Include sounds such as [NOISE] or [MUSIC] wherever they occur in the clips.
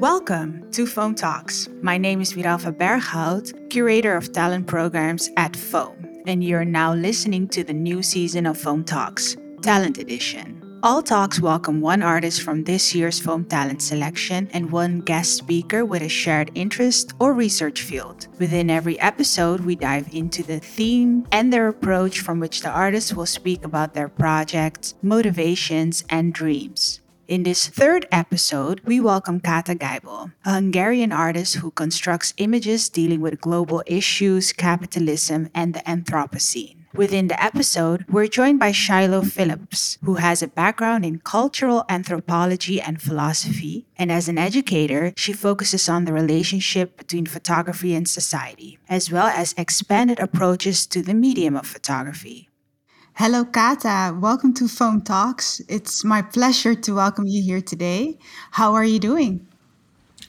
Welcome to Foam Talks. My name is Mirelva Berghout, curator of talent programs at Foam, and you're now listening to the new season of Foam Talks, Talent Edition. All talks welcome one artist from this year's Foam Talent selection and one guest speaker with a shared interest or research field. Within every episode, we dive into the theme and their approach from which the artist will speak about their projects, motivations, and dreams. In this third episode, we welcome Kata Geibl, a Hungarian artist who constructs images dealing with global issues, capitalism, and the Anthropocene. Within the episode, we're joined by Shiloh Phillips, who has a background in cultural anthropology and philosophy. And as an educator, she focuses on the relationship between photography and society, as well as expanded approaches to the medium of photography. Hello, Kata. Welcome to Foam Talks. It's my pleasure to welcome you here today. How are you doing?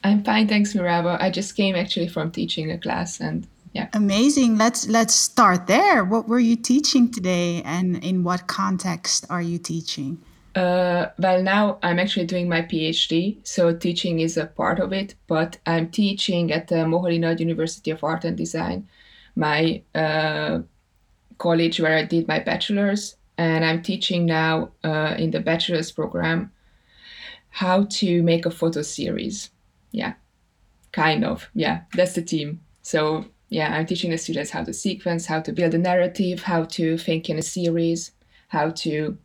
I'm fine, thanks, Mirabo. I just came actually from teaching a class and yeah amazing let's let's start there what were you teaching today and in what context are you teaching uh, well now i'm actually doing my phd so teaching is a part of it but i'm teaching at the Moholy university of art and design my uh, college where i did my bachelor's and i'm teaching now uh, in the bachelor's program how to make a photo series. Yeah. Kind of. Yeah. That's the team. So yeah, I'm teaching the students how to sequence, how to build a narrative, how to think in a series, how to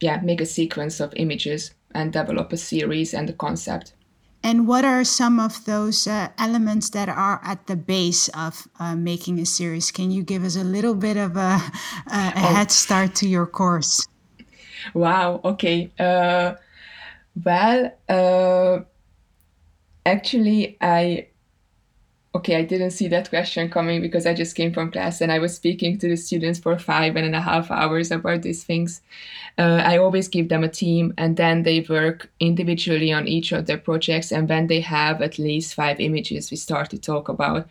yeah, make a sequence of images and develop a series and a concept. And what are some of those uh, elements that are at the base of uh, making a series? Can you give us a little bit of a, a, a oh. head start to your course? Wow. Okay. Uh, well, uh, actually, I okay, I didn't see that question coming because I just came from class and I was speaking to the students for five and a half hours about these things. Uh, I always give them a team and then they work individually on each of their projects. And when they have at least five images, we start to talk about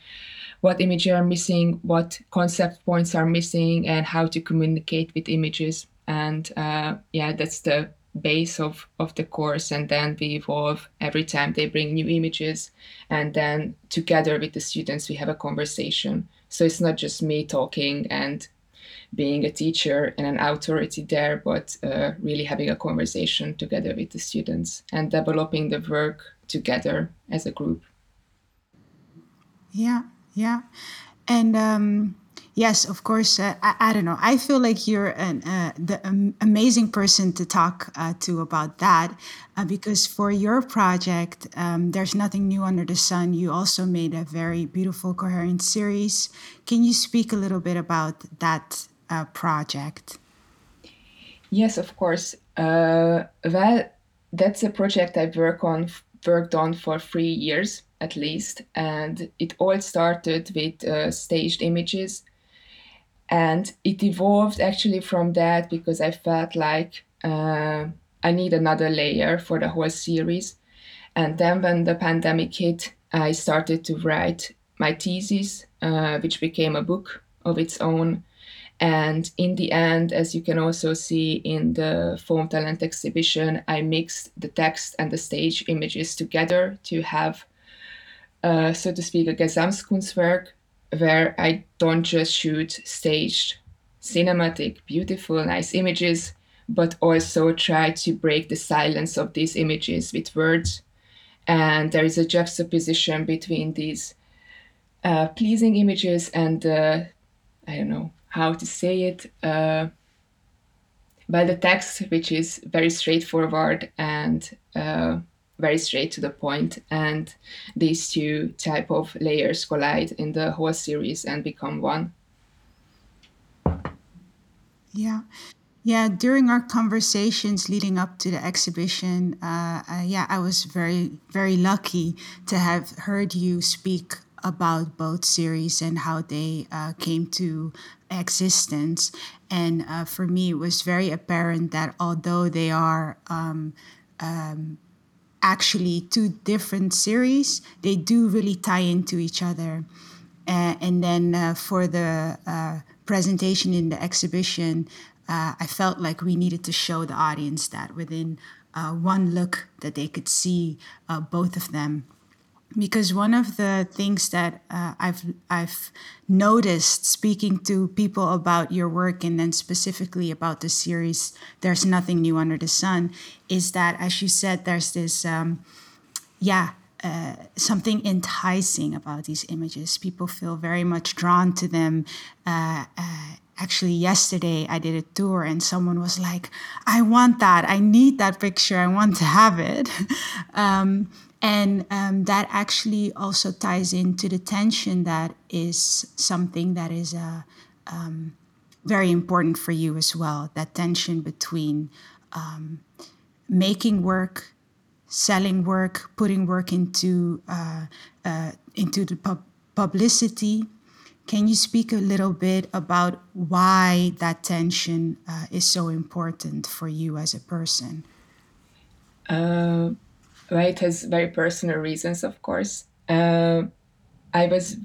what images are missing, what concept points are missing, and how to communicate with images. And uh, yeah, that's the base of, of the course and then we evolve every time they bring new images. And then together with the students we have a conversation. So it's not just me talking and being a teacher and an authority there but uh, really having a conversation together with the students and developing the work together as a group. Yeah yeah. And um yes, of course. Uh, I, I, don't know. I feel like you're an uh, the um, amazing person to talk uh, to about that uh, because for your project, um, there's nothing new under the sun. You also made a very beautiful, coherent series. Can you speak a little bit about that uh, project? Yes, of course. Uh, well, that's a project I work on worked on for three years at least, and it all started with staged images and it evolved actually from that because I felt like uh, I need another layer for the whole series. And then when the pandemic hit, I started to write my thesis, uh, which became a book of its own. And in the end, as you can also see in the Foam Talent exhibition, I mixed the text and the stage images together to have, uh, so to speak, a Gesamtkunstwerk where I don't just shoot staged, cinematic, beautiful, nice images, but also try to break the silence of these images with words. And there is a juxtaposition between these uh, pleasing images and uh, I don't know how to say it. Uh, well, the text, which is very straightforward and uh, very straight to the point and these two type of layers collide in the whole series and become one. Yeah. Yeah during our conversations leading up to the exhibition uh, uh, yeah i was very very lucky to have heard you speak about both series and how they uh, came to existence. And uh, for me it was very apparent that although they are um, um, actually two different series. They do really tie into each other. Uh, and then uh, for the uh, presentation in the exhibition, uh, I felt like we needed to show the audience that within uh, one look that they could see uh, both of them because one of the things that uh, I've I've noticed speaking to people about your work and then specifically about the series "There's Nothing New Under the Sun" is that, as you said, there's this um, yeah uh, something enticing about these images. People feel very much drawn to them. Uh, uh, actually, yesterday I did a tour and someone was like, "I want that. I need that picture. I want to have it." [LAUGHS] um, and um, that actually also ties into the tension that is something that is uh, um, very important for you as well. That tension between um, making work selling work putting work into uh, uh, into the pub- publicity. Can you speak a little bit about why that tension uh, is so important for you as a person right has very personal reasons of course. Uh, i was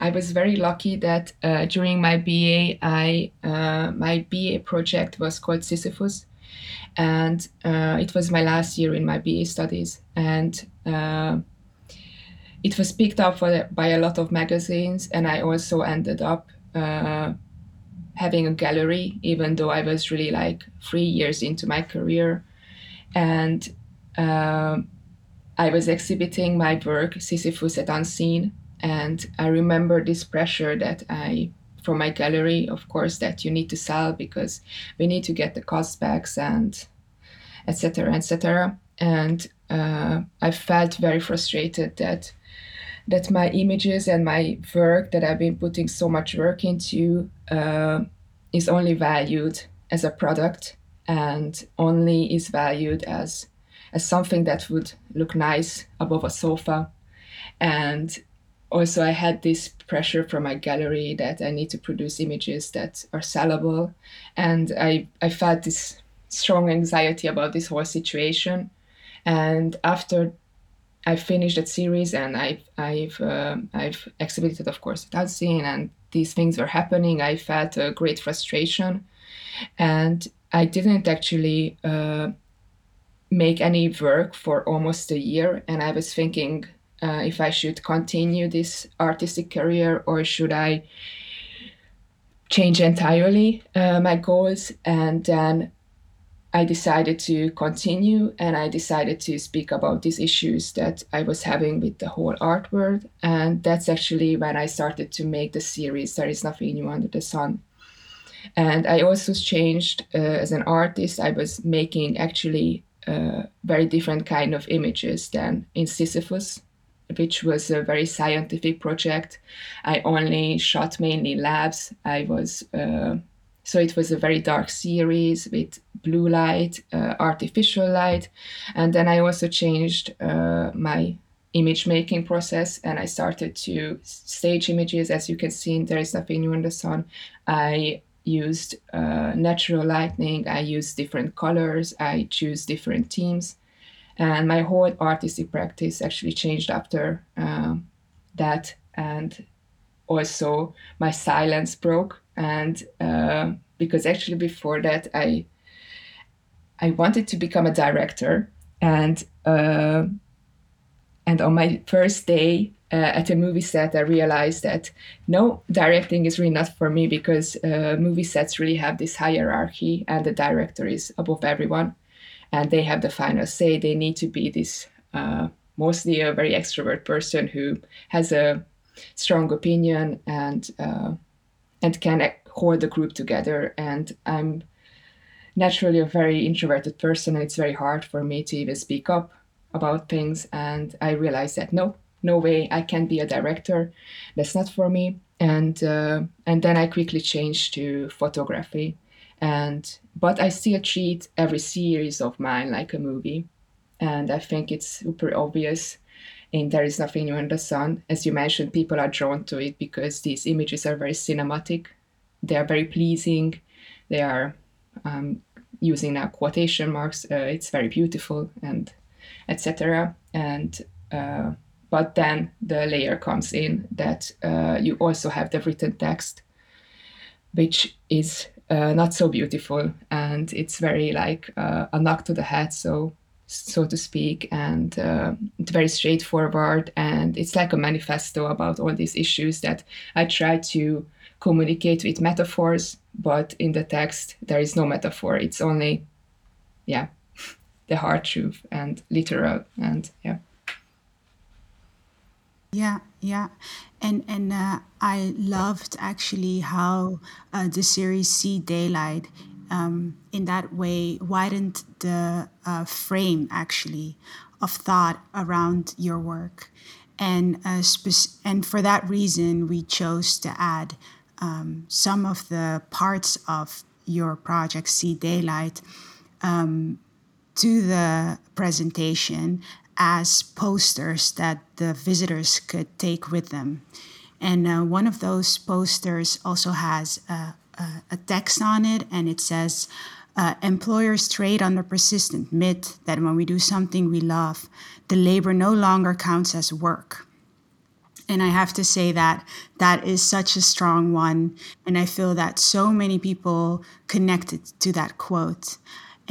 i was very lucky that uh, during my ba i uh, my ba project was called sisyphus. And uh, it was my last year in my ba studies. And uh, it was picked up by a lot of magazines. And i also ended up uh, having a gallery even though i was really like three years into my career. And uh, I was exhibiting my work, Sisyphus at Unseen, and I remember this pressure that I, from my gallery, of course, that you need to sell because we need to get the cost back and etc. etc. And uh, I felt very frustrated that that my images and my work that I've been putting so much work into uh, is only valued as a product and only is valued as as something that would look nice above a sofa. And also, I had this pressure from my gallery that I need to produce images that are sellable. And I, I felt this strong anxiety about this whole situation. And after I finished that series and I've, I've, uh, I've exhibited, of course, at Unseen, and these things were happening, I felt a great frustration. And I didn't actually uh, make any work for almost a year and i was thinking uh, if i should continue this artistic career or should i change entirely uh, my goals? And then i decided to continue and i decided to speak about these issues that i was having with the whole art world. And that's actually when i started to make the series there is nothing new under the sun. And i also changed uh, as an artist i was making actually uh, very different kind of images than in Sisyphus, which was a very scientific project. I only shot mainly labs. I was uh, so it was a very dark series with blue light, uh, artificial light, and then I also changed uh, my image making process and I started to stage images. As you can see, there is nothing new in the sun. I used uh, natural lighting, I used different colors, I choose different themes. And my whole artistic practice actually changed after um, that. And also my silence broke. And uh, because actually before that, I I wanted to become a director. And uh, and on my first day uh, at a movie set, I realized that no, directing is really not for me because uh, movie sets really have this hierarchy, and the director is above everyone, and they have the final say. They need to be this uh, mostly a very extrovert person who has a strong opinion and uh, and can hold the group together. And I'm naturally a very introverted person, and it's very hard for me to even speak up about things. And I realized that no, no way i can be a director. That's not for me. And uh, and then i quickly changed to photography. And but i still treat every series of mine like a movie. And i think it's super obvious and there is nothing new in the sun. As you mentioned people are drawn to it because these images are very cinematic. They are very pleasing. They are um, using now quotation marks. Uh, it's very beautiful and etc and uh, but then the layer comes in that uh, you also have the written text, which is uh, not so beautiful, and it's very like uh, a knock to the head, so so to speak, and uh, it's very straightforward, and it's like a manifesto about all these issues that I try to communicate with metaphors, but in the text there is no metaphor. It's only, yeah, [LAUGHS] the hard truth and literal, and yeah. Yeah, yeah, and and uh, I loved actually how uh, the series See Daylight um, in that way widened the uh, frame actually of thought around your work, and uh, and for that reason we chose to add um, some of the parts of your project See Daylight um, to the presentation as posters that the visitors could take with them. And uh, one of those posters also has a, a, a text on it, and it says, uh, Employers trade on the persistent myth that when we do something we love, the labor no longer counts as work. And I have to say that that is such a strong one. And I feel that so many people connected to that quote.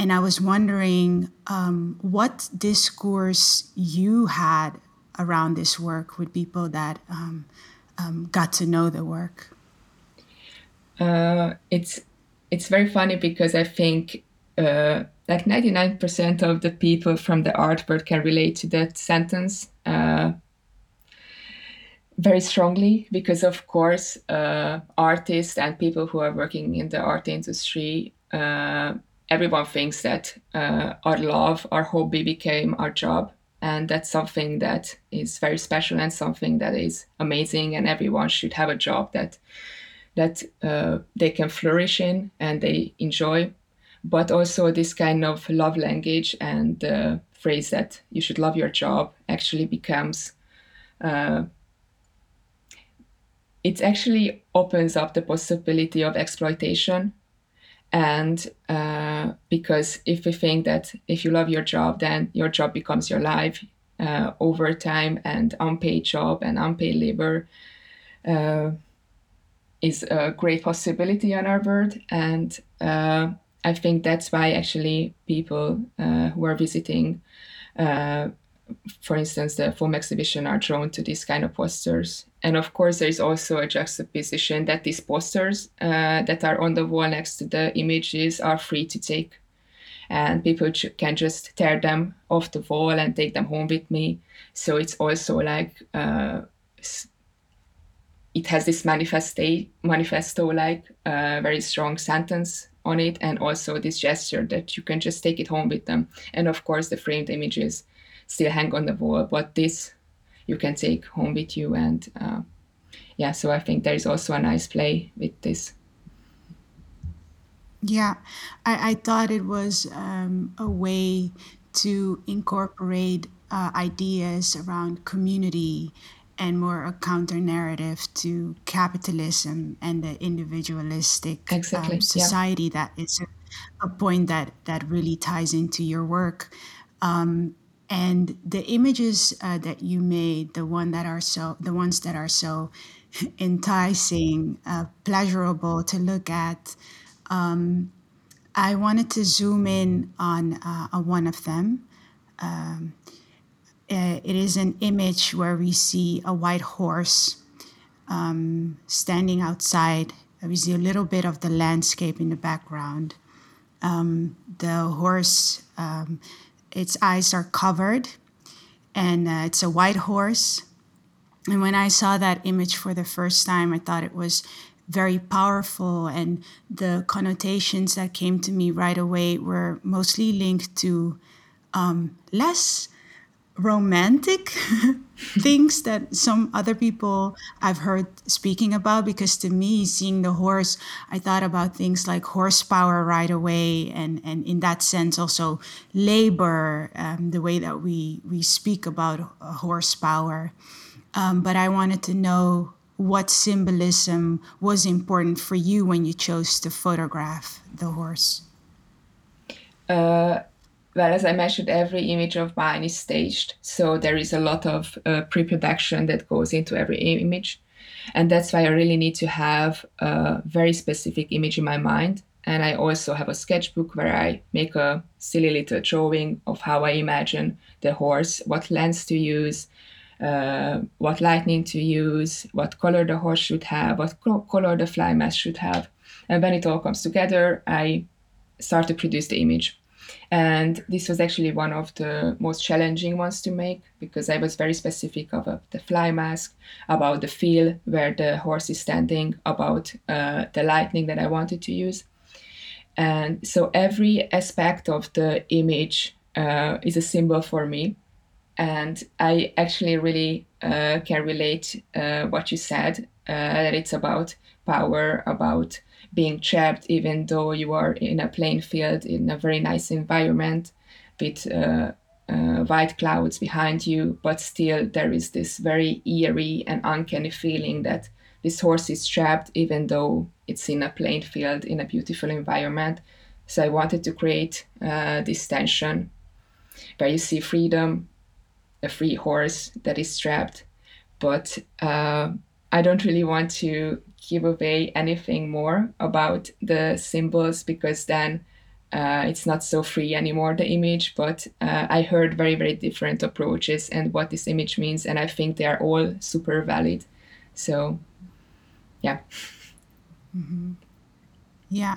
And I was wondering um, what discourse you had around this work with people that um, um, got to know the work. Uh, it's it's very funny because I think uh, like 99% of the people from the art world can relate to that sentence uh, very strongly because of course uh, artists and people who are working in the art industry uh, everyone thinks that uh, our love, our hobby became our job. And that's something that is very special and something that is amazing. And everyone should have a job that that uh, they can flourish in and they enjoy. But also this kind of love language and uh, phrase that you should love your job actually becomes uh, it actually opens up the possibility of exploitation and uh, because if we think that if you love your job then your job becomes your life uh, overtime and unpaid job and unpaid labor uh, is a great possibility on our world and uh, i think that's why actually people uh, who are visiting uh, for instance, the foam exhibition are drawn to these kind of posters. And of course, there is also a juxtaposition that these posters uh, that are on the wall next to the images are free to take. And people can just tear them off the wall and take them home with me. So it's also like, uh, it has this manifesto, manifesto like uh, very strong sentence on it, and also this gesture that you can just take it home with them. And of course, the framed images still hang on the wall, but this you can take home with you. And uh, yeah, so I think there is also a nice play with this. Yeah, I, I thought it was um, a way to incorporate uh, ideas around community and more a counter narrative to capitalism and the individualistic exactly. um, society yeah. that is a, a, point that that really ties into your work um, and the images uh, that you made the one that are so the ones that are so [LAUGHS] enticing uh, pleasurable to look at um, i wanted to zoom in on uh, one of them. Um, uh, it is an image where we see a white horse um, standing outside. We see a little bit of the landscape in the background. Um, the horse um, its eyes are covered, and uh, it's a white horse. And when I saw that image for the first time, I thought it was very powerful, and the connotations that came to me right away were mostly linked to um, less romantic [LAUGHS] things that some other people I've heard speaking about because to me seeing the horse I thought about things like horsepower right away and and in that sense also labor um, the way that we we speak about horsepower. Um, but I wanted to know what symbolism was important for you when you chose to photograph the horse. Uh, well, as I mentioned, every image of mine is staged. So there is a lot of uh, pre production that goes into every image. And that's why I really need to have a very specific image in my mind And I also have a sketchbook where I make a silly little drawing of how I imagine the horse, what lens to use, uh, what lightning to use, what color the horse should have, what color the fly mask should have. And when it all comes together, I start to produce the image. And this was actually one of the most challenging ones to make because I was very specific about the fly mask, about the feel where the horse is standing, about uh, the lightning that I wanted to use. And so every aspect of the image uh, is a symbol for me. And I actually really uh, can relate uh, what you said uh, that it's about power, about being trapped, even though you are in a plain field in a very nice environment with uh, uh, white clouds behind you, but still there is this very eerie and uncanny feeling that this horse is trapped, even though it's in a plain field in a beautiful environment. So I wanted to create uh, this tension where you see freedom, a free horse that is trapped, but uh, I don't really want to give away anything more about the symbols because then uh, it's not so free anymore the image but uh, i heard very very different approaches and what this image means and i think they are all super valid. So yeah. Mm-hmm. yeah.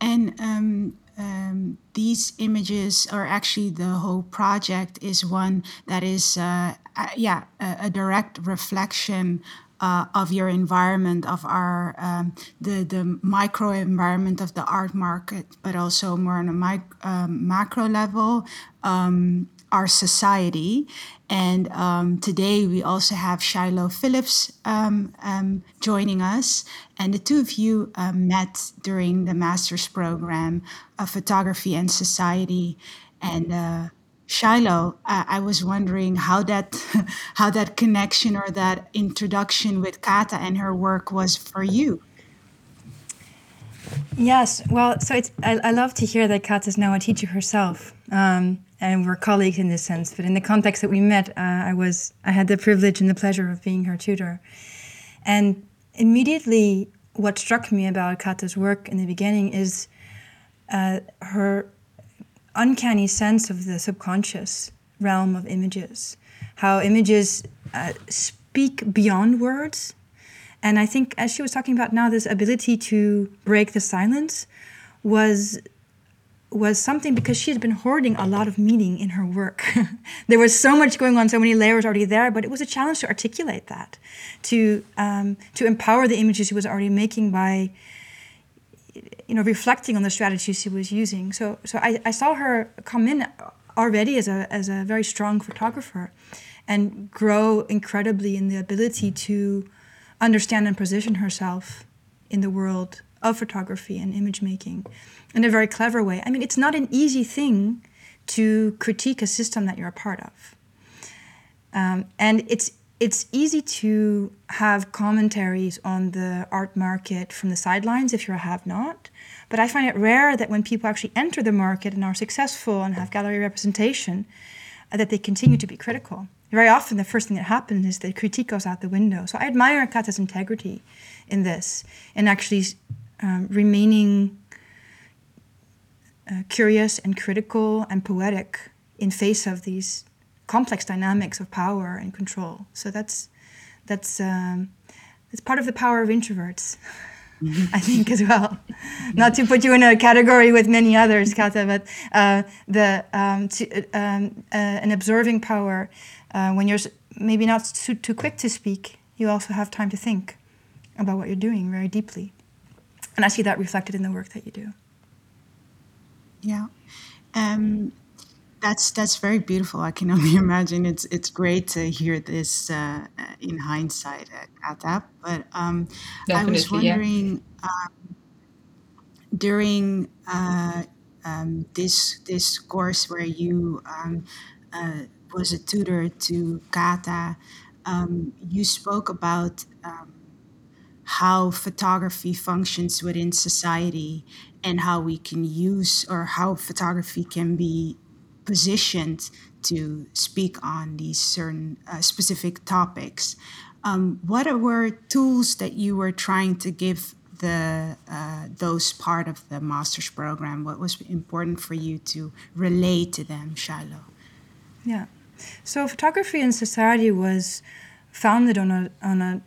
And um, um, these images or actually the whole project is one that is uh, uh yeah a, a, direct reflection uh, of your environment, of our um, the the micro environment of the art market, but also more on a mic- um, macro level, um, our society. And um, today we also have Shiloh Phillips um, um, joining us, and the two of you met during the master's program of photography and society, and. Uh, Shiloh, uh, I was wondering how that [LAUGHS] how that connection or that introduction with Kata and her work was for you. Yes, well, so it's I, I love to hear that Kata is now a teacher herself, um, and we're colleagues in this sense. But in the context that we met, uh, I was I had the privilege and the pleasure of being her tutor, and immediately what struck me about Kata's work in the beginning is uh, her uncanny sense of the subconscious realm of images, how images uh, speak beyond words. And I think, as she was talking about now, this ability to break the silence was was something because she had been hoarding a lot of meaning in her work. [LAUGHS] there was so much going on, so many layers already there, but it was a challenge to articulate that, to um, to empower the images she was already making by you know, reflecting on the strategies she was using. So, so I, I saw her come in already as a, as a very strong photographer and grow incredibly in the ability to understand and position herself in the world of photography and image making in a very clever way. I mean, it's not an easy thing to critique a system that you're a part of. Um, and it's it's easy to have commentaries on the art market from the sidelines if you're a have not. But I find it rare that when people actually enter the market and are successful and have gallery representation, uh, that they continue to be critical. Very often, the first thing that happens is the critique goes out the window. So I admire Kata's integrity in this, in actually um, remaining uh, curious and critical and poetic in face of these complex dynamics of power and control. So that's that's um, part of the power of introverts. [LAUGHS] I think as well. Not to put you in a category with many others, Kata, but uh, the um, to, um, uh, an observing power. Uh, when you're maybe not too, too quick to speak, you also have time to think about what you're doing very deeply, and I see that reflected in the work that you do. Yeah. Um, that's that's very beautiful. I can [LAUGHS] only imagine. It's it's great to hear this uh, in hindsight at, at that. But um, I was wondering yeah. um, during uh, um, this this course where you um, uh, was a tutor to Kata, um, you spoke about um, how photography functions within society and how we can use or how photography can be positioned to speak on these certain uh, specific topics. Um, what were tools that you were trying to give the uh, those part of the master's program? What was important for you to relate to them, Shiloh? Yeah. So photography in society was founded on a on a,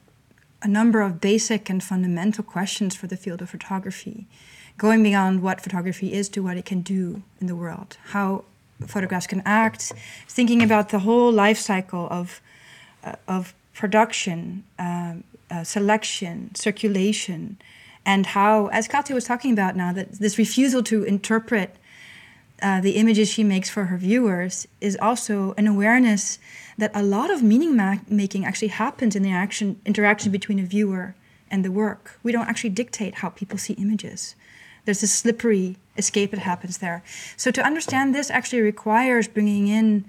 a number of basic and fundamental questions for the field of photography, going beyond what photography is to what it can do in the world, how photographs can act, thinking about the whole life cycle of uh, of production, um, uh, selection, circulation, and how, as Kata was talking about now, that this refusal to interpret uh, the images she makes for her viewers is also an awareness that a lot of meaning ma- making actually happens in the action, interaction between a viewer and the work. We don't actually dictate how people see images. There's a slippery escape that happens there. So to understand this actually requires bringing in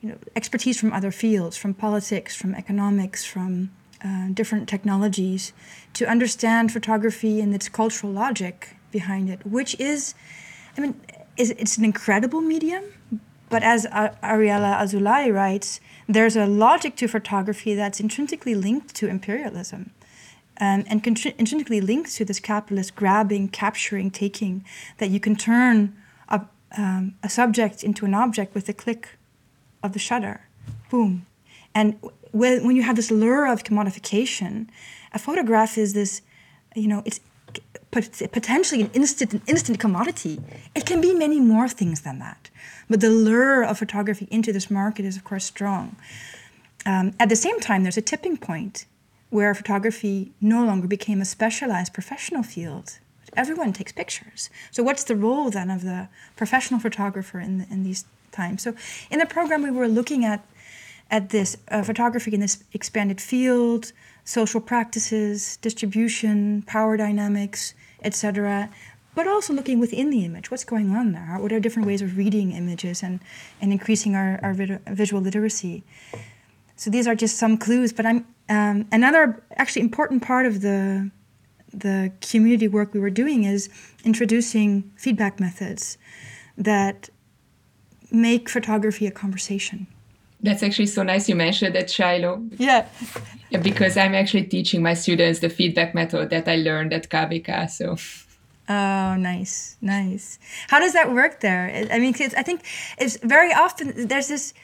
you know, expertise from other fields, from politics, from economics, from uh, different technologies, to understand photography and its cultural logic behind it, which is, I mean, is, it's an incredible medium, but as Ariella Azoulay writes, there's a logic to photography that's intrinsically linked to imperialism. Um, and intrinsically linked to this capitalist grabbing, capturing, taking, that you can turn a, um, a subject into an object with a click of the shutter. Boom. And when, when you have this lure of commodification, a photograph is this, you know, it's potentially an instant, an instant commodity. It can be many more things than that. But the lure of photography into this market is, of course, strong. Um, at the same time, there's a tipping point where photography no longer became a specialized professional field. Everyone takes pictures. So, what's the role then of the professional photographer in, in these times? So, in the program, we were looking at at this uh, photography in this expanded field, social practices, distribution, power dynamics, etc. But also looking within the image, what's going on there? What are different ways of reading images and, and increasing our, our visual literacy? So these are just some clues. But I'm um, another actually important part of the the community work we were doing is introducing feedback methods that make photography a conversation. That's actually so nice you mentioned that, Shiloh. Yeah. Because I'm actually teaching my students the feedback method that I learned at KABK. So. Oh, nice, nice. How does that work there? I mean, I think it's very often there's this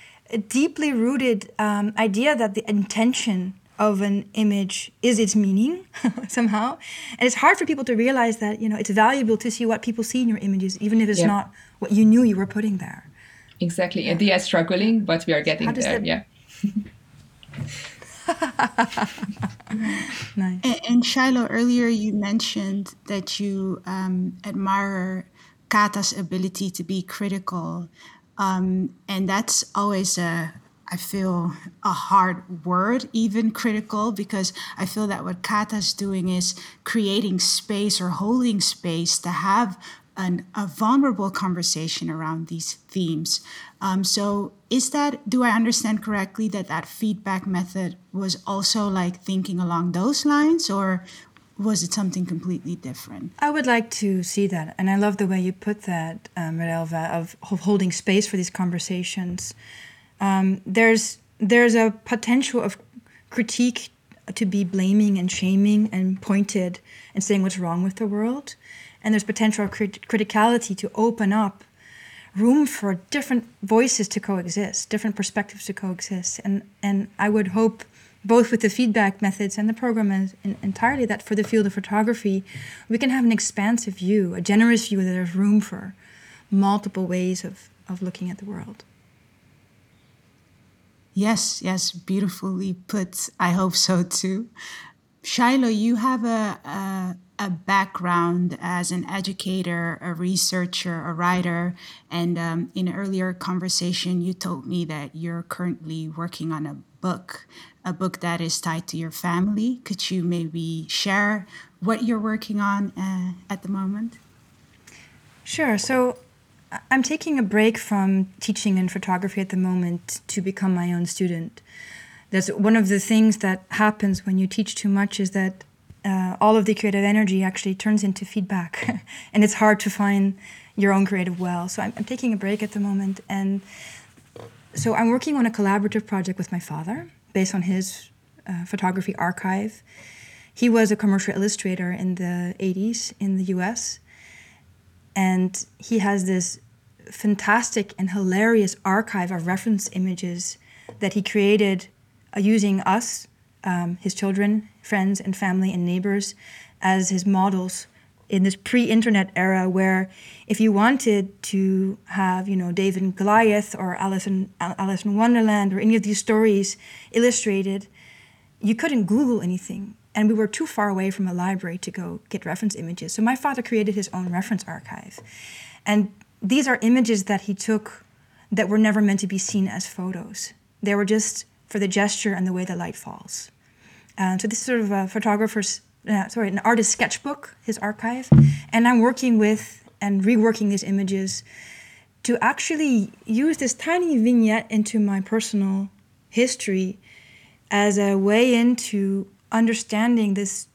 deeply rooted um, idea that the intention of an image is its meaning [LAUGHS] somehow, and it's hard for people to realize that you know it's valuable to see what people see in your images, even if it's yeah. not what you knew you were putting there. Exactly. And they are struggling, but we are getting there. That... Yeah. [LAUGHS] nice. And, and, Shiloh, earlier you mentioned that you um, admire Kata's ability to be critical. Um, and that's always a, I feel, a hard word, even critical, because I feel that what Kata's doing is creating space or holding space to have an, a vulnerable conversation around these themes. Um, so, is that, do I understand correctly that that feedback method was also like thinking along those lines, or was it something completely different? I would like to see that. And I love the way you put that, um, of holding space for these conversations. Um, there's, there's a potential of critique to be blaming and shaming and pointed and saying what's wrong with the world and there's potential crit- criticality to open up room for different voices to coexist, different perspectives to coexist. And, and I would hope, both with the feedback methods and the program entirely, that for the field of photography, we can have an expansive view, a generous view that there's room for multiple ways of, of looking at the world. Yes, yes, beautifully put. I hope so too. Shiloh, you have a, a, a background as an educator, a researcher, a writer, and um, in an earlier conversation, you told me that you're currently working on a book, a book that is tied to your family. Could you maybe share what you're working on uh, at the moment? Sure. So I'm taking a break from teaching in photography at the moment to become my own student. That's one of the things that happens when you teach too much is that uh, all of the creative energy actually turns into feedback, [LAUGHS] and it's hard to find your own creative well. So I'm, I'm, taking a break at the moment, and so I'm working on a collaborative project with my father based on his uh, photography archive. he was a commercial illustrator in the 80s in the US. And he has this fantastic and hilarious archive of reference images that he created uh, using us, um, his children, friends, and family and neighbors, as his models in this pre-internet era where if you wanted to have you know david and goliath or alice in, alice in wonderland or any of these stories illustrated you couldn't google anything. And we were too far away from a library to go get reference images. So my father created his own reference archive. And these are images that he took that were never meant to be seen as photos. They were just for the gesture and the way the light falls. Uh, so this is sort of a photographer's uh, sorry, an artist's sketchbook, his archive, and I'm working with and reworking these images to actually use this tiny vignette into my personal history as a way into understanding this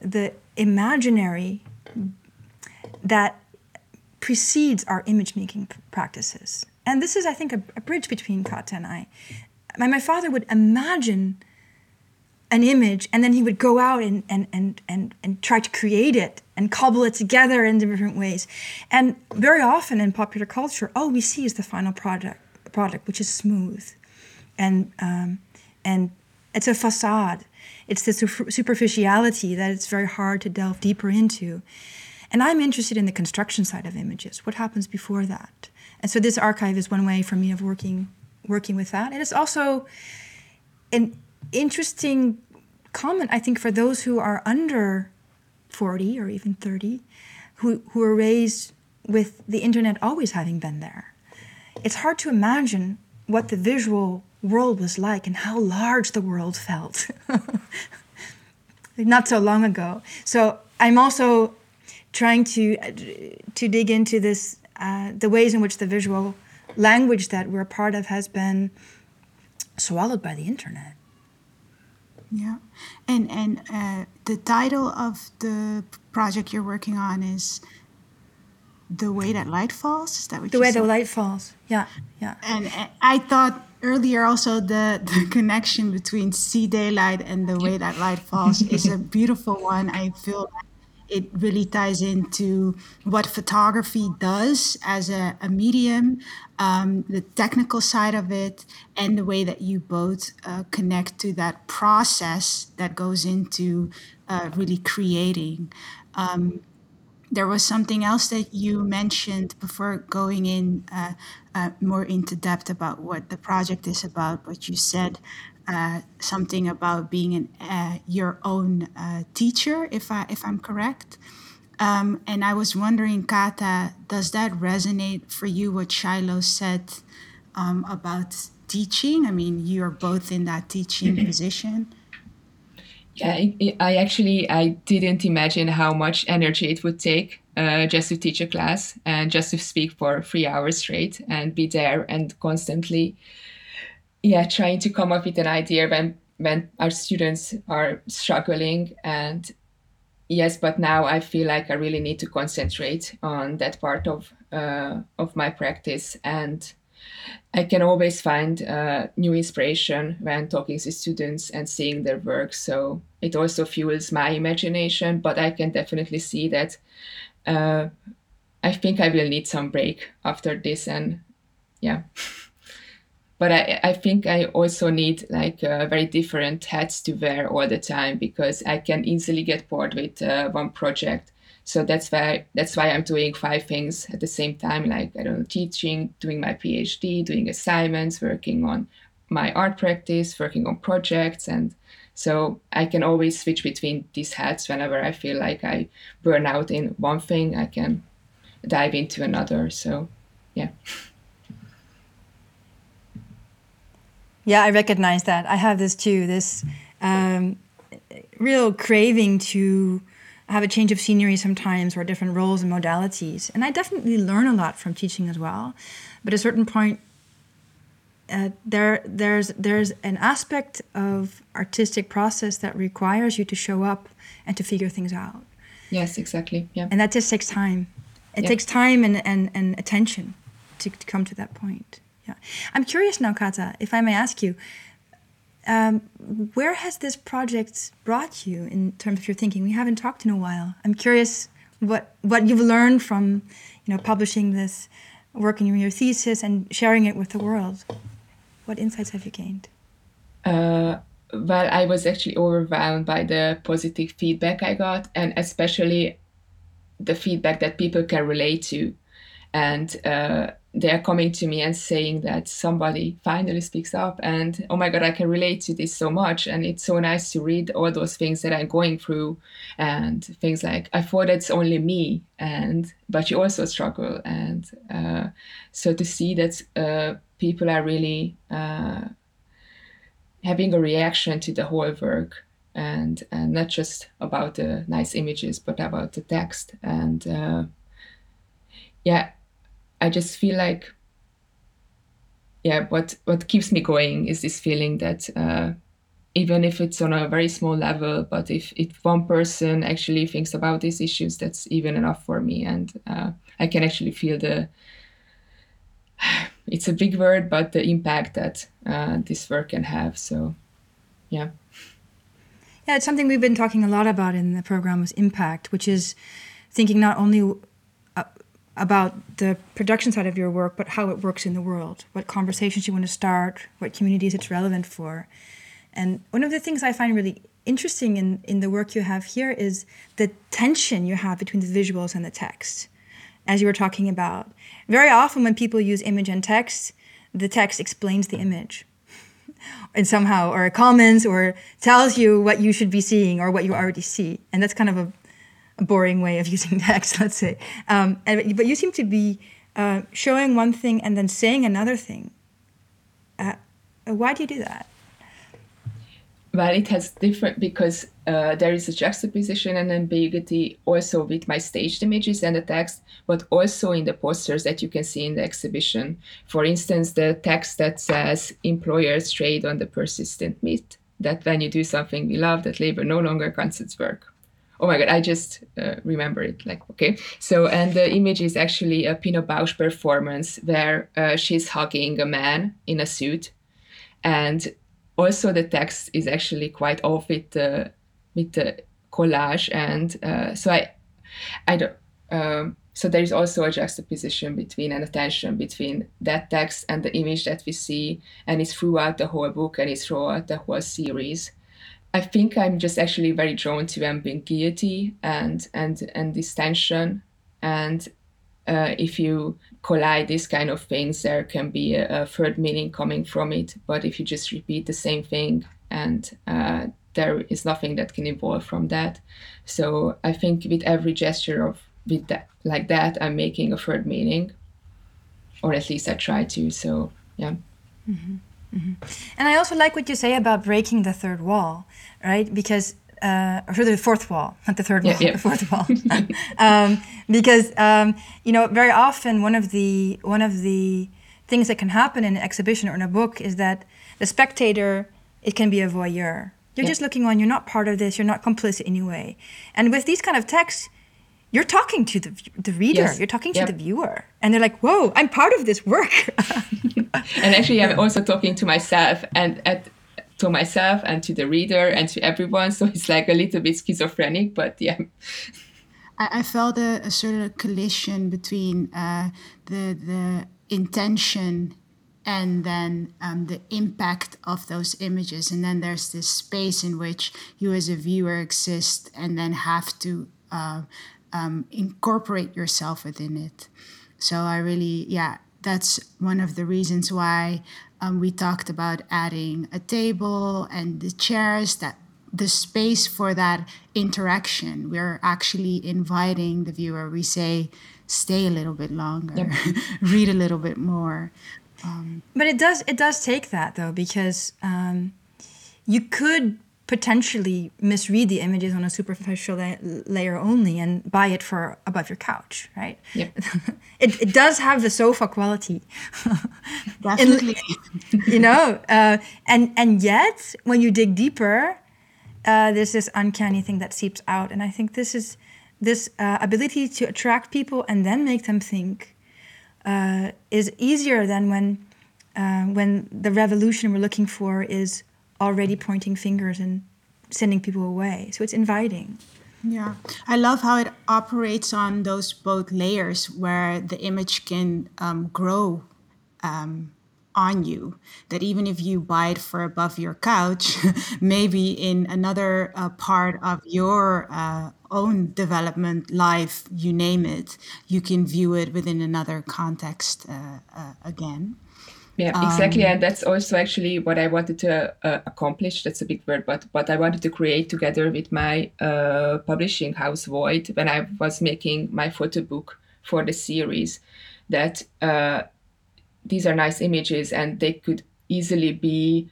the imaginary that precedes our image making practices. And this is, I think, a, a bridge between Kata and I. My, my father would imagine an image and then he would go out and, and, and, and, and try to create it and cobble it together in different ways. And very often in popular culture, all we see is the final product, product which is smooth. And, um, and it's a facade. It's the superficiality that it's very hard to delve deeper into. And I'm interested in the construction side of images. What happens before that? And so this archive is one way for me of working working with that. And it's also an interesting comment, I think, for those who are under 40 or even 30, who, who are raised with the internet always having been there. It's hard to imagine what the visual world was like and how large the world felt [LAUGHS] not so long ago. So I'm also trying to to dig into this uh, the ways in which the visual language that we're a part of has been swallowed by the internet. Yeah, and and uh, the title of the project you're working on is the way that light falls. Is that what the you way said? the light falls? Yeah, yeah. And uh, I thought earlier also the [LAUGHS] the connection between sea daylight and the way that light falls is a beautiful one. I feel like it really ties into what photography does as a, a medium, um, the technical side of it, and the way that you both uh, connect to that process that goes into uh, really creating. Um, there was something else that you mentioned before going in uh, uh, more into depth about what the project is about, but you said uh, something about being an, uh, your own uh, teacher, if I if I'm correct. Um, and I was wondering, Kata, does that resonate for you? What Shiloh said um, about teaching. I mean, you're both in that teaching position. Yeah, I, I actually I didn't imagine how much energy it would take uh, just to teach a class and just to speak for three hours straight and be there and constantly yeah trying to come up with an idea when when our students are struggling and yes but now i feel like i really need to concentrate on that part of uh, of my practice. And i can always find uh, new inspiration when talking to students and seeing their work. So it also fuels my imagination but i can definitely see that uh, i think i will need some break after this and yeah [LAUGHS] but I, I think I also need like uh, very different hats to wear all the time because I can easily get bored with uh, one project. So that's why that's why I'm doing five things at the same time, like I don't know, teaching, doing my PhD, doing assignments, working on my art practice, working on projects, and so I can always switch between these hats whenever I feel like I burn out in one thing. I can dive into another. So, yeah. Yeah, I recognize that. I have this too. This um, real craving to have a change of scenery sometimes, or different roles and modalities. And I definitely learn a lot from teaching as well. But at a certain point, uh, there there's there's an aspect of artistic process that requires you to show up and to figure things out. Yes, exactly. Yeah. And that just takes time. It yeah. takes time and, and, and attention to, to come to that point. Yeah. I'm curious now, Kata, if I may ask you, um, where has this project brought you in terms of your thinking? We haven't talked in a while. I'm curious what what you've learned from you know publishing this work in your thesis and sharing it with the world. What insights have you gained? Uh, well, I was actually overwhelmed by the positive feedback I got, and especially the feedback that people can relate to. And uh, they are coming to me and saying that somebody finally speaks up and oh my god i can relate to this so much and it's so nice to read all those things that i'm going through and things like i thought it's only me and but you also struggle and uh, so to see that uh, people are really uh, having a reaction to the whole work and and not just about the nice images but about the text and uh, yeah I just feel like, yeah, what what keeps me going is this feeling that uh, even if it's on a very small level, but if if one person actually thinks about these issues, that's even enough for me, and uh, I can actually feel the. [SIGHS] It's a big word, but the impact that uh, this work can have. So, yeah. Yeah, it's something we've been talking a lot about in the program was impact, which is thinking not only about the production side of your work, but how it works in the world, what conversations you want to start, what communities it's relevant for. And one of the things I find really interesting in, in the work you have here is the tension you have between the visuals and the text, as you were talking about. Very often, when people use image and text, the text explains the image. and somehow, or comments, or tells you what you should be seeing or what you already see. And that's kind of a a boring way of [LAUGHS] using text, let's say. Um, and, but you seem to be uh, showing one thing and then saying another thing. Uh, why do you do that? Well, it has different because uh, there is a juxtaposition and ambiguity also with my staged images and the text, but also in the posters that you can see in the exhibition. For instance, the text that says employers trade on the persistent myth that when you do something we love, that labor no longer its work oh my god i just uh, remember it like okay. So and the image is actually a Pina Bausch performance where uh, she's hugging a man in a suit. And also the text is actually quite off with the with the collage and uh, so i i don't um, so there is also a juxtaposition between an attention between that text and the image that we see. And it's throughout the whole book and it's throughout the whole series I think I'm just actually very drawn to ambiguity and and and this tension. And uh, if you collide these kind of things, there can be a, a, third meaning coming from it. But if you just repeat the same thing and uh, there is nothing that can evolve from that. So I think with every gesture of with that like that, I'm making a third meaning, or at least I try to. So yeah. Mm-hmm. Mm-hmm. And I also like what you say about breaking the third wall, right? Because uh, or the fourth wall, not the third wall, [LAUGHS] yeah, yeah. the fourth wall. [LAUGHS] um, because um, you know, very often one of the one of the things that can happen in an exhibition or in a book is that the spectator it can be a voyeur. You're yeah. just looking on. You're not part of this. You're not complicit anyway. And with these kind of texts, you're talking to the the reader. Yes. You're talking yep. to the viewer, and they're like, "Whoa, I'm part of this work." [LAUGHS] and actually, I'm also talking to myself and at to myself and to the reader and to everyone. So it's like a little bit schizophrenic, but yeah. I, I felt a, a, sort of collision between uh, the the intention and then um, the impact of those images, and then there's this space in which you as a viewer exist, and then have to. Uh, um, incorporate yourself within it. So I really, yeah, that's one of the reasons why um, we talked about adding a table and the chairs that the space for that interaction. We're actually inviting the viewer. We say, stay a little bit longer, yep. [LAUGHS] read a little bit more. Um, but it does it does take that though because um, you could potentially misread the images on a superficial la- layer only and buy it for above your couch, right? Yep. [LAUGHS] it, it does have the sofa quality. [LAUGHS] Definitely. [LAUGHS] you know, uh, and, and yet when you dig deeper, uh, there's this uncanny thing that seeps out. And I think this is this uh, ability to attract people and then make them think uh, is easier than when, uh, when the revolution we're looking for is already pointing fingers and sending people away. So it's inviting. Yeah, I love how it operates on those both layers where the image can um, grow um, on you. That even if you buy it for above your couch, [LAUGHS] maybe in another uh, part of your uh, own development, life, you name it, you can view it within another context uh, uh again. Yeah, exactly. Um, and that's also actually what I wanted to uh, accomplish. That's a big word, but what I wanted to create together with my uh, publishing house Void when I was making my photo book for the series. That uh, these are nice images and they could easily be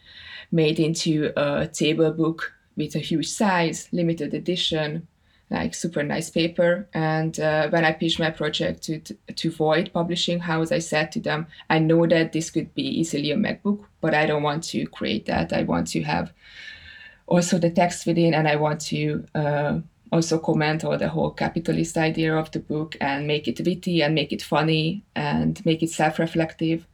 made into a table book with a huge size, limited edition, like super nice paper. And uh, when I pitched my project to, to Void Publishing House, I said to them, I know that this could be easily a MacBook, but I don't want to create that. I want to have also the text within, and I want to uh, also comment on the whole capitalist idea of the book and make it witty and make it funny and make it self-reflective.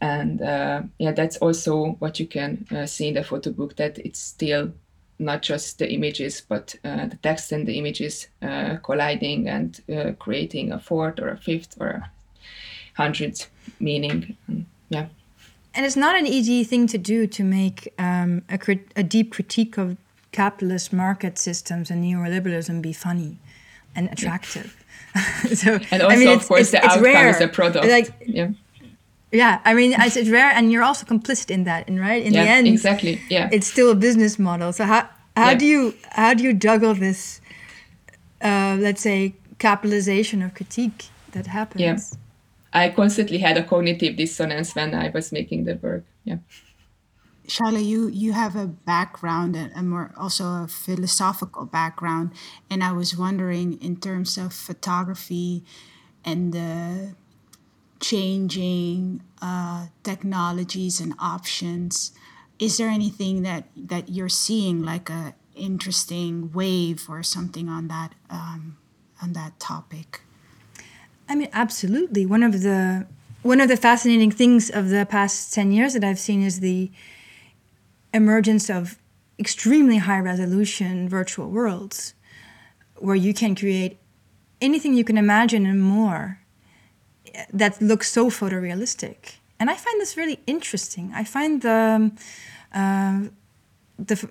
And uh, yeah, that's also what you can uh, see in the photo book that it's still not just the images, but uh, the text and the images uh, colliding and uh, creating a fourth or a fifth or a hundredth meaning. And, yeah. And it's not an easy thing to do to make um, a, crit- a deep critique of capitalist market systems and neoliberalism be funny and attractive. Yeah. [LAUGHS] so, and also, I mean, of course, the outcome rare. is a product. Like, yeah. Yeah, I mean, it's, rare, and you're also complicit in that, and right in yeah, the end, exactly. Yeah, it's still a business model. So how how yeah. do you how do you juggle this, uh, let's say, capitalization of critique that happens? Yeah, I constantly had a cognitive dissonance when I was making the work. Yeah. Charlotte, you you have a background and more also a philosophical background, and I was wondering in terms of photography and the changing uh, technologies and options. Is there anything that that you're seeing like a interesting wave or something on that um, on that topic? I mean absolutely. One of the one of the fascinating things of the past 10 years that i've seen is the emergence of extremely high resolution virtual worlds where you can create anything you can imagine and more that looks so photorealistic. And I find this really interesting. I find the, uh, the,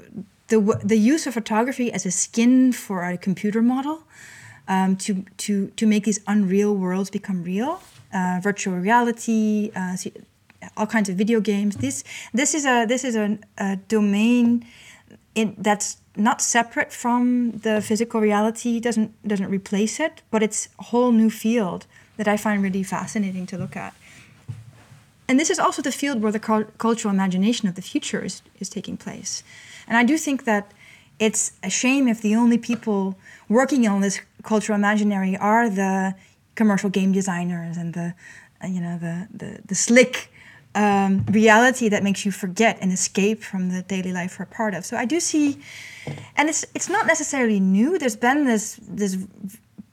the, the use of photography as a skin for a computer model um, to, to, to make these unreal worlds become real, uh, virtual reality, uh, all kinds of video games. This, this is a, this is a, a domain in, that's not separate from the physical reality, doesn't, doesn't replace it, but it's a whole new field that I find really fascinating to look at. And this is also the field where the cultural imagination of the future is, is taking place. And I do think that it's a shame if the only people working on this cultural imaginary are the commercial game designers and the, you know, the, the, the slick um, reality that makes you forget and escape from the daily life we're part of. So I do see, and it's it's not necessarily new. There's been this this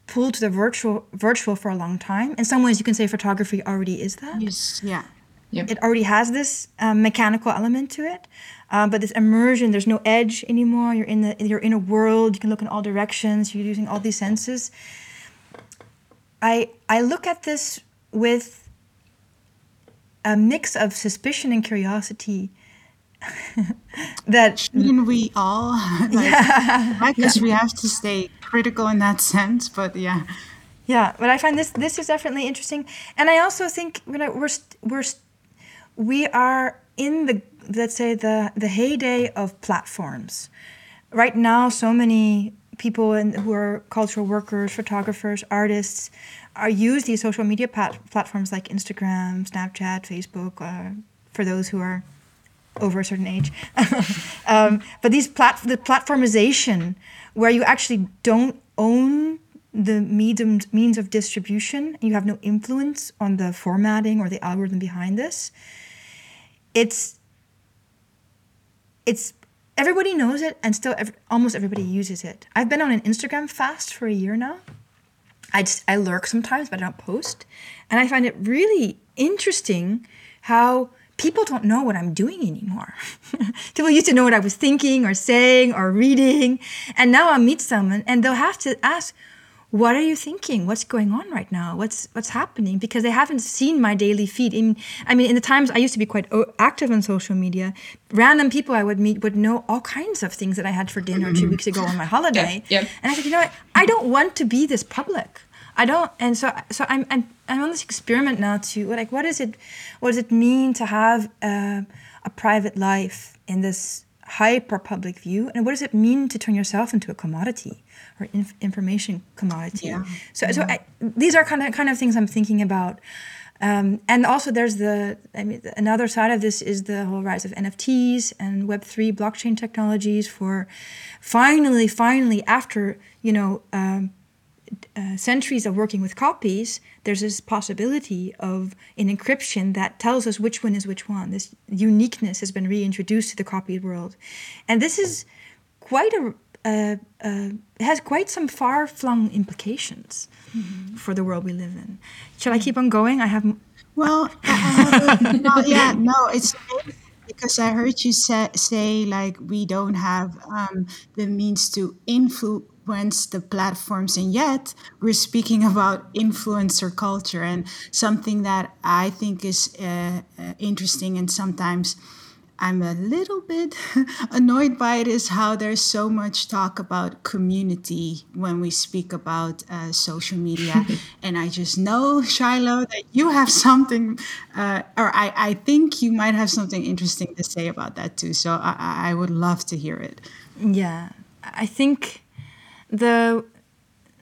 pull to the virtual virtual for a long time. In some ways, you can say photography already is that. Yes. Yeah. Yep. It already has this um, mechanical element to it, uh, but this immersion. There's no edge anymore. You're in the you're in a world. You can look in all directions. You're using all these senses. I I look at this with a mix of suspicion and curiosity [LAUGHS] that shouldn't we all [LAUGHS] like, yeah. I guess yeah. we have to stay critical in that [LAUGHS] sense but yeah. Yeah but i find this this is definitely interesting. And i also think you know, we're we're we are in the let's say the the heyday of platforms. Right now so many people in, who are cultural workers photographers artists are use these social media pat- platforms like instagram snapchat facebook uh, for those who are over a certain age. [LAUGHS] um, but these plat- the platformization, where you actually don't own the medium means of distribution, you have no influence on the formatting or the algorithm behind this. It's it's everybody knows it, and still almost everybody uses it. I've been on an Instagram fast for a year now. I just I lurk sometimes, but I don't post, and I find it really interesting how people don't know what I'm doing anymore. [LAUGHS] people used to know what I was thinking or saying or reading. And now I meet someone and they'll have to ask, what are you thinking? What's going on right now? What's what's happening? Because they haven't seen my daily feed. In, I mean, in the times I used to be quite active on social media, random people I would meet would know all kinds of things that I had for dinner two [CLEARS THROAT] weeks ago on my holiday. Yeah, yeah. And I said, you know what? I don't want to be this public. I don't, and so so I'm I'm, I'm on this experiment now to like what is it, what does it mean to have uh, a private life in this hyper public view, and what does it mean to turn yourself into a commodity or inf- information commodity? Yeah. So so I, these are kind of kind of things I'm thinking about. Um, and also, there's the I mean, another side of this is the whole rise of NFTs and Web three blockchain technologies for finally, finally, after you know um, uh, centuries of working with copies, there's this possibility of an encryption that tells us which one is which one. This uniqueness has been reintroduced to the copied world, and this is quite a uh, uh, has quite some far-flung implications mm-hmm. for the world we live in. Shall I keep on going? I have. M- well, [LAUGHS] I have a, no, yeah, no, it's because I heard you say, say like we don't have um, the means to influence influence the platforms and yet we're speaking about influencer culture and something that i think is uh, uh, interesting and sometimes i'm a little bit [LAUGHS] annoyed by it is how there's so much talk about community when we speak about uh, social media. [LAUGHS] And i just know shiloh that you have something uh, or I, I think you might have something interesting to say about that too so i, I would love to hear it. Yeah. I think the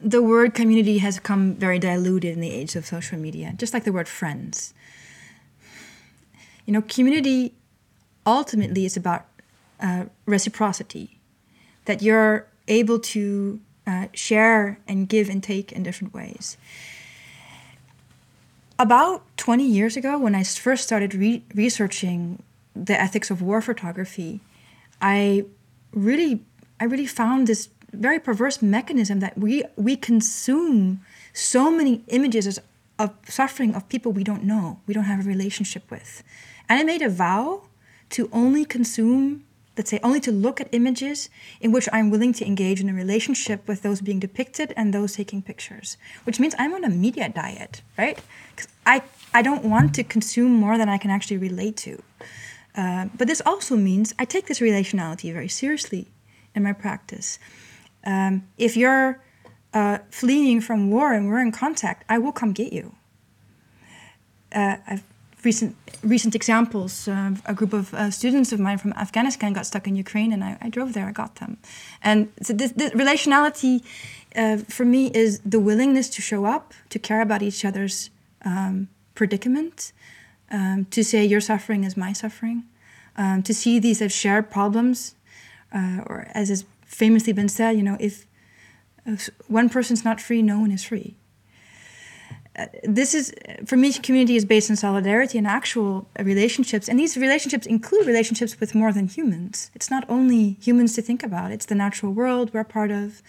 the word community has come very diluted in the age of social media, just like the word friends. You know, community ultimately is about uh, reciprocity, that you're able to uh, share and give and take in different ways. About 20 years ago, when I first started re- researching the ethics of war photography, I really, I really found this very perverse mechanism that we we consume so many images of suffering of people we don't know, we don't have a relationship with. And I made a vow to only consume, let's say, only to look at images in which I'm willing to engage in a relationship with those being depicted and those taking pictures, which means I'm on a media diet, right? Because I, I don't want to consume more than I can actually relate to. Uh, but this also means I take this relationality very seriously in my practice. Um, if you're uh, fleeing from war and we're in contact, I will come get you. Uh, I've recent recent examples. Uh, a group of uh, students of mine from Afghanistan got stuck in Ukraine, and I, I drove there. I got them, and so this, this relationality uh, for me is the willingness to show up, to care about each other's um, predicament, um, to say your suffering is my suffering, um, to see these as shared problems, uh, or as is famously been said, you know, if, one person's not free, no one is free. Uh, this is, for me, community is based on solidarity and actual relationships. And these relationships include relationships with more than humans. It's not only humans to think about, it's the natural world we're part of.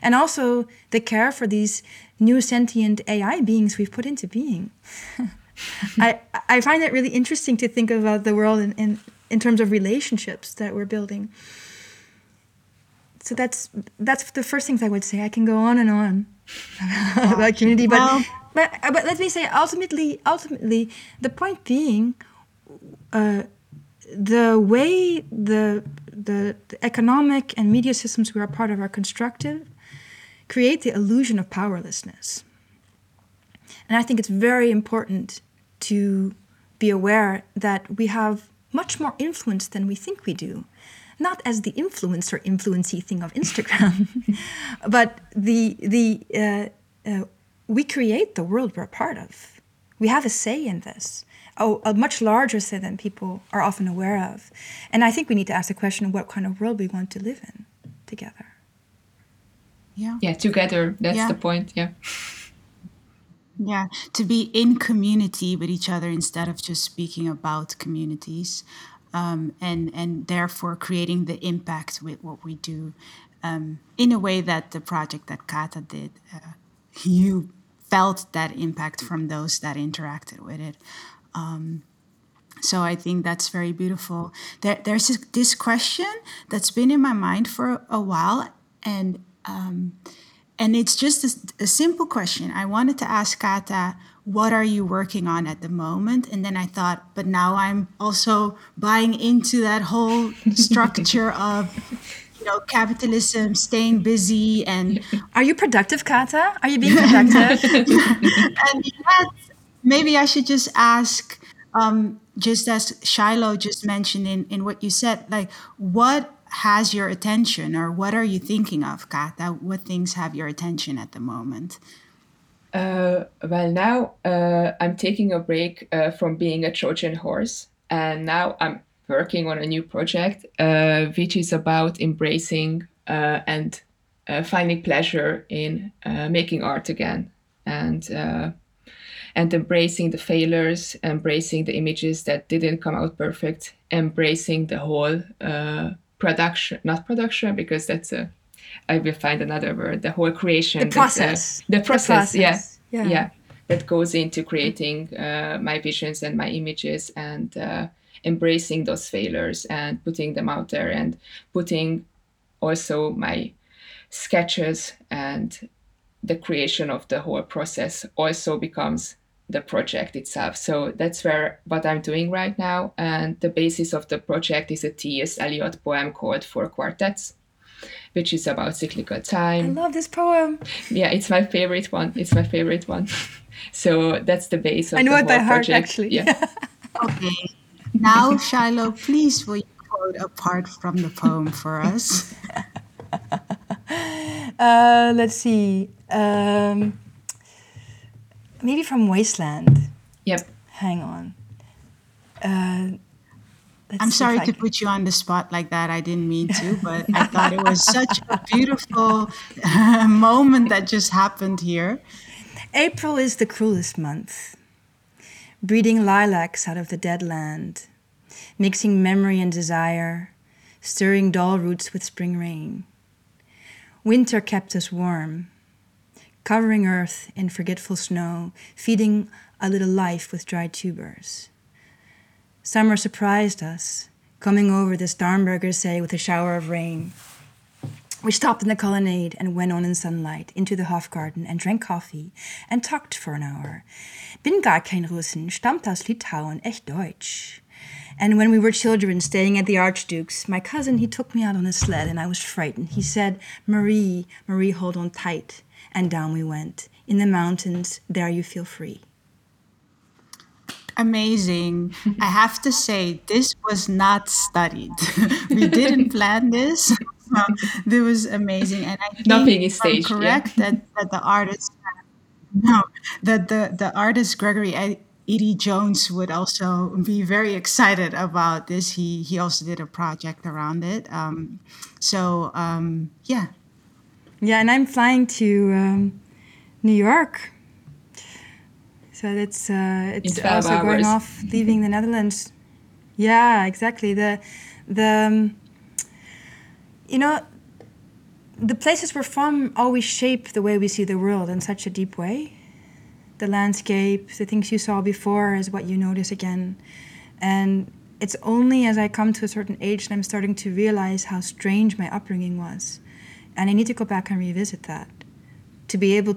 And also the care for these new sentient AI beings we've put into being. [LAUGHS] I, I find it really interesting to think about the world in, in, in terms of relationships that we're building so that's that's the first things I would say. I can go on and on [LAUGHS] about community, but but but let me say ultimately ultimately the point being, uh, the way the, the the economic and media systems we are part of are constructed create the illusion of powerlessness. And I think it's very important to be aware that we have much more influence than we think we do not as the influencer influency thing of Instagram, [LAUGHS] but the the uh, uh, we create the world we're a part of. We have a say in this. Oh, a much larger say than people are often aware of. And I think we need to ask the question what kind of world we want to live in together. Yeah. Yeah, together. That's yeah. the point. Yeah. Yeah, to be in community with each other instead of just speaking about communities um, and and therefore creating the impact with what we do um, in a way that the project that Kata did, uh, you felt that impact from those that interacted with it. Um, so I think that's very beautiful. There, there's this, question that's been in my mind for a while, and um, and it's just a, a, simple question. I wanted to ask Kata, what are you working on at the moment? And then I thought, but now I'm also buying into that whole structure [LAUGHS] of you know capitalism, staying busy, and are you productive, Kata? Are you being [LAUGHS] productive? [LAUGHS] and yet, maybe I should just ask. Um, just as Shiloh just mentioned in, in what you said, like what has your attention or what are you thinking of, Kata? What things have your attention at the moment? Uh, well, now uh, I'm taking a break uh, from being a Trojan horse, and now I'm working on a new project, uh, which is about embracing uh, and uh, finding pleasure in making art again. And and embracing the failures, embracing the images that didn't come out perfect, embracing the whole uh, production, not production, because that's a, I will find another word, the whole creation. The process. Uh, the, process, the process, yeah. yeah. yeah. That goes into creating uh, my visions and my images and uh, embracing those failures and putting them out there and putting also my sketches and the creation of the whole process also becomes the project itself. So that's where what I'm doing right now. And the basis of the project is a T.S. Eliot poem called Four Quartets, which is about cyclical time. I love this poem. Yeah, it's my favorite one. It's my favorite one. [LAUGHS] so that's the base of I know the it by heart project. actually. Yeah. [LAUGHS] okay. Now, Shiloh, please will you quote a part from the poem for us? [LAUGHS] uh, let's see. Um, maybe from Wasteland. Yep. Hang on. Uh, I'm sorry to put you on the spot like that. I didn't mean to, [LAUGHS] but I thought it was such a beautiful [LAUGHS] moment that just happened here. April is the cruelest month, breeding lilacs out of the dead land, mixing memory and desire, stirring dull roots with spring rain. Winter kept us warm, covering earth in forgetful snow, feeding a little life with dry tubers. Summer surprised us, coming over the Starnberger See with a shower of rain. We stopped in the colonnade and went on in sunlight into the Hofgarten and drank coffee and talked for an hour. Bin gar kein Russen, stammt aus Litauen, echt Deutsch. And when we were children staying at the Archduke's, my cousin, he took me out on a sled and I was frightened. He said, Marie, Marie, hold on tight and down we went. In the mountains, there you feel free. Amazing. [LAUGHS] I have to say, this was not studied. [LAUGHS] we didn't [LAUGHS] plan this. this was amazing. And I think nothing is staged. Correct yeah. that, that the artist, no, that the, the artist Gregory Edie Jones would also be very excited about this. He he also did a project around it. Um, so um, yeah, yeah, and I'm flying to um, New York. So it's uh, it's also hours. going off, leaving the Netherlands. Yeah, exactly. The the um, you know the places we're from always shape the way we see the world in such a deep way. The landscape, the things you saw before, is what you notice again, and it's only as I come to a certain age that I'm starting to realize how strange my upbringing was and I need to go back and revisit that to be able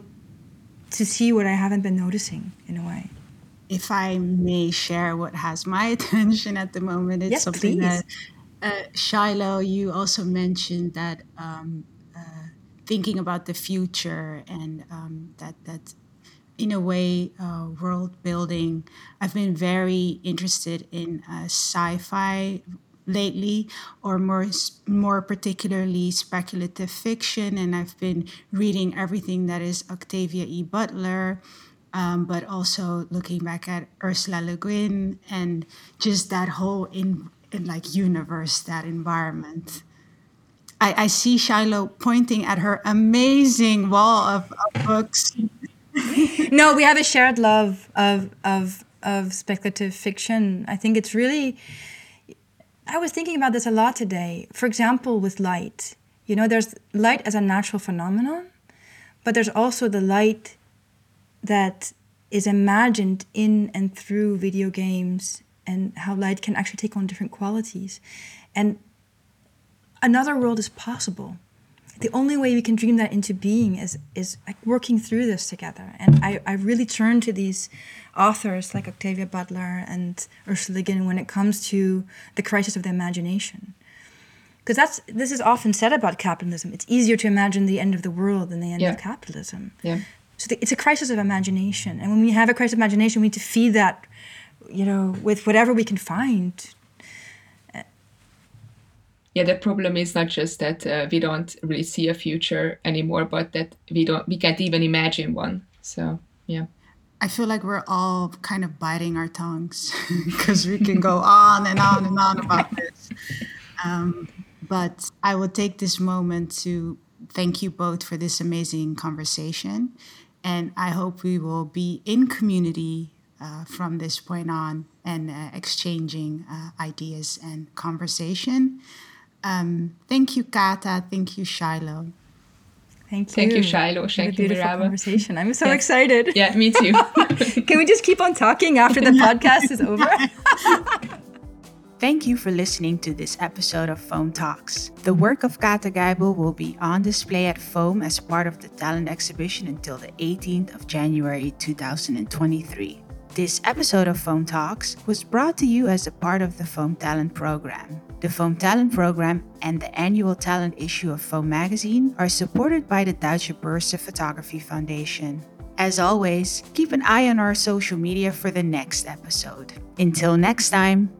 to see what I haven't been noticing in a way. If I may share what has my [LAUGHS] attention at the moment, it's yes, something please. that uh, Shiloh, you also mentioned that um, uh, thinking about the future and um, that that in a way uh, world building. I've been very interested in uh, sci-fi lately, or more more particularly speculative fiction. And I've been reading everything that is Octavia E. Butler. Um, but also looking back at Ursula Le Guin and just that whole in, in like universe, that environment. I, I see Shiloh pointing at her amazing wall of, of books. [LAUGHS] no, we have a shared love of of of speculative fiction. I think it's really I was thinking about this a lot today. For example, with light, you know, there's light as a natural phenomenon, but there's also the light that is imagined in and through video games and how light can actually take on different qualities. And another world is possible. The only way we can dream that into being is is like working through this together. And I, I really turn to these authors like Octavia Butler and Ursula Le Guin when it comes to the crisis of the imagination. Because that's this is often said about capitalism. It's easier to imagine the end of the world than the end Yeah. of capitalism. Yeah. So the, it's a crisis of imagination, and when we have a crisis of imagination, we need to feed that, you know, with whatever we can find. Yeah, the problem is not just that uh, we don't really see a future anymore, but that we don't we can't even imagine one. So yeah. I feel like we're all kind of biting our tongues [LAUGHS] because we can go on and on and on about this. Um, but I will take this moment to thank you both for this amazing conversation. And I hope we will be in community uh, from this point on and uh, exchanging uh, ideas and conversation. Um, thank you, Kata. Thank you, Shiloh. Thank you. Thank you, Shiloh. Thank you, beautiful Mirelva. conversation. I'm so Yeah. excited. Yeah, me [LAUGHS] too. Can we just keep on talking after the [LAUGHS] podcast is over? [LAUGHS] Thank you for listening to this episode of Foam Talks. The work of Kata Geibl will be on display at Foam as part of the talent exhibition until the 18th of January 2023. This episode of Foam Talks was brought to you as a part of the Foam Talent Program. The Foam Talent Program and the annual talent issue of Foam Magazine are supported by the Deutsche Börse Photography Foundation. As always, keep an eye on our social media for the next episode. Until next time,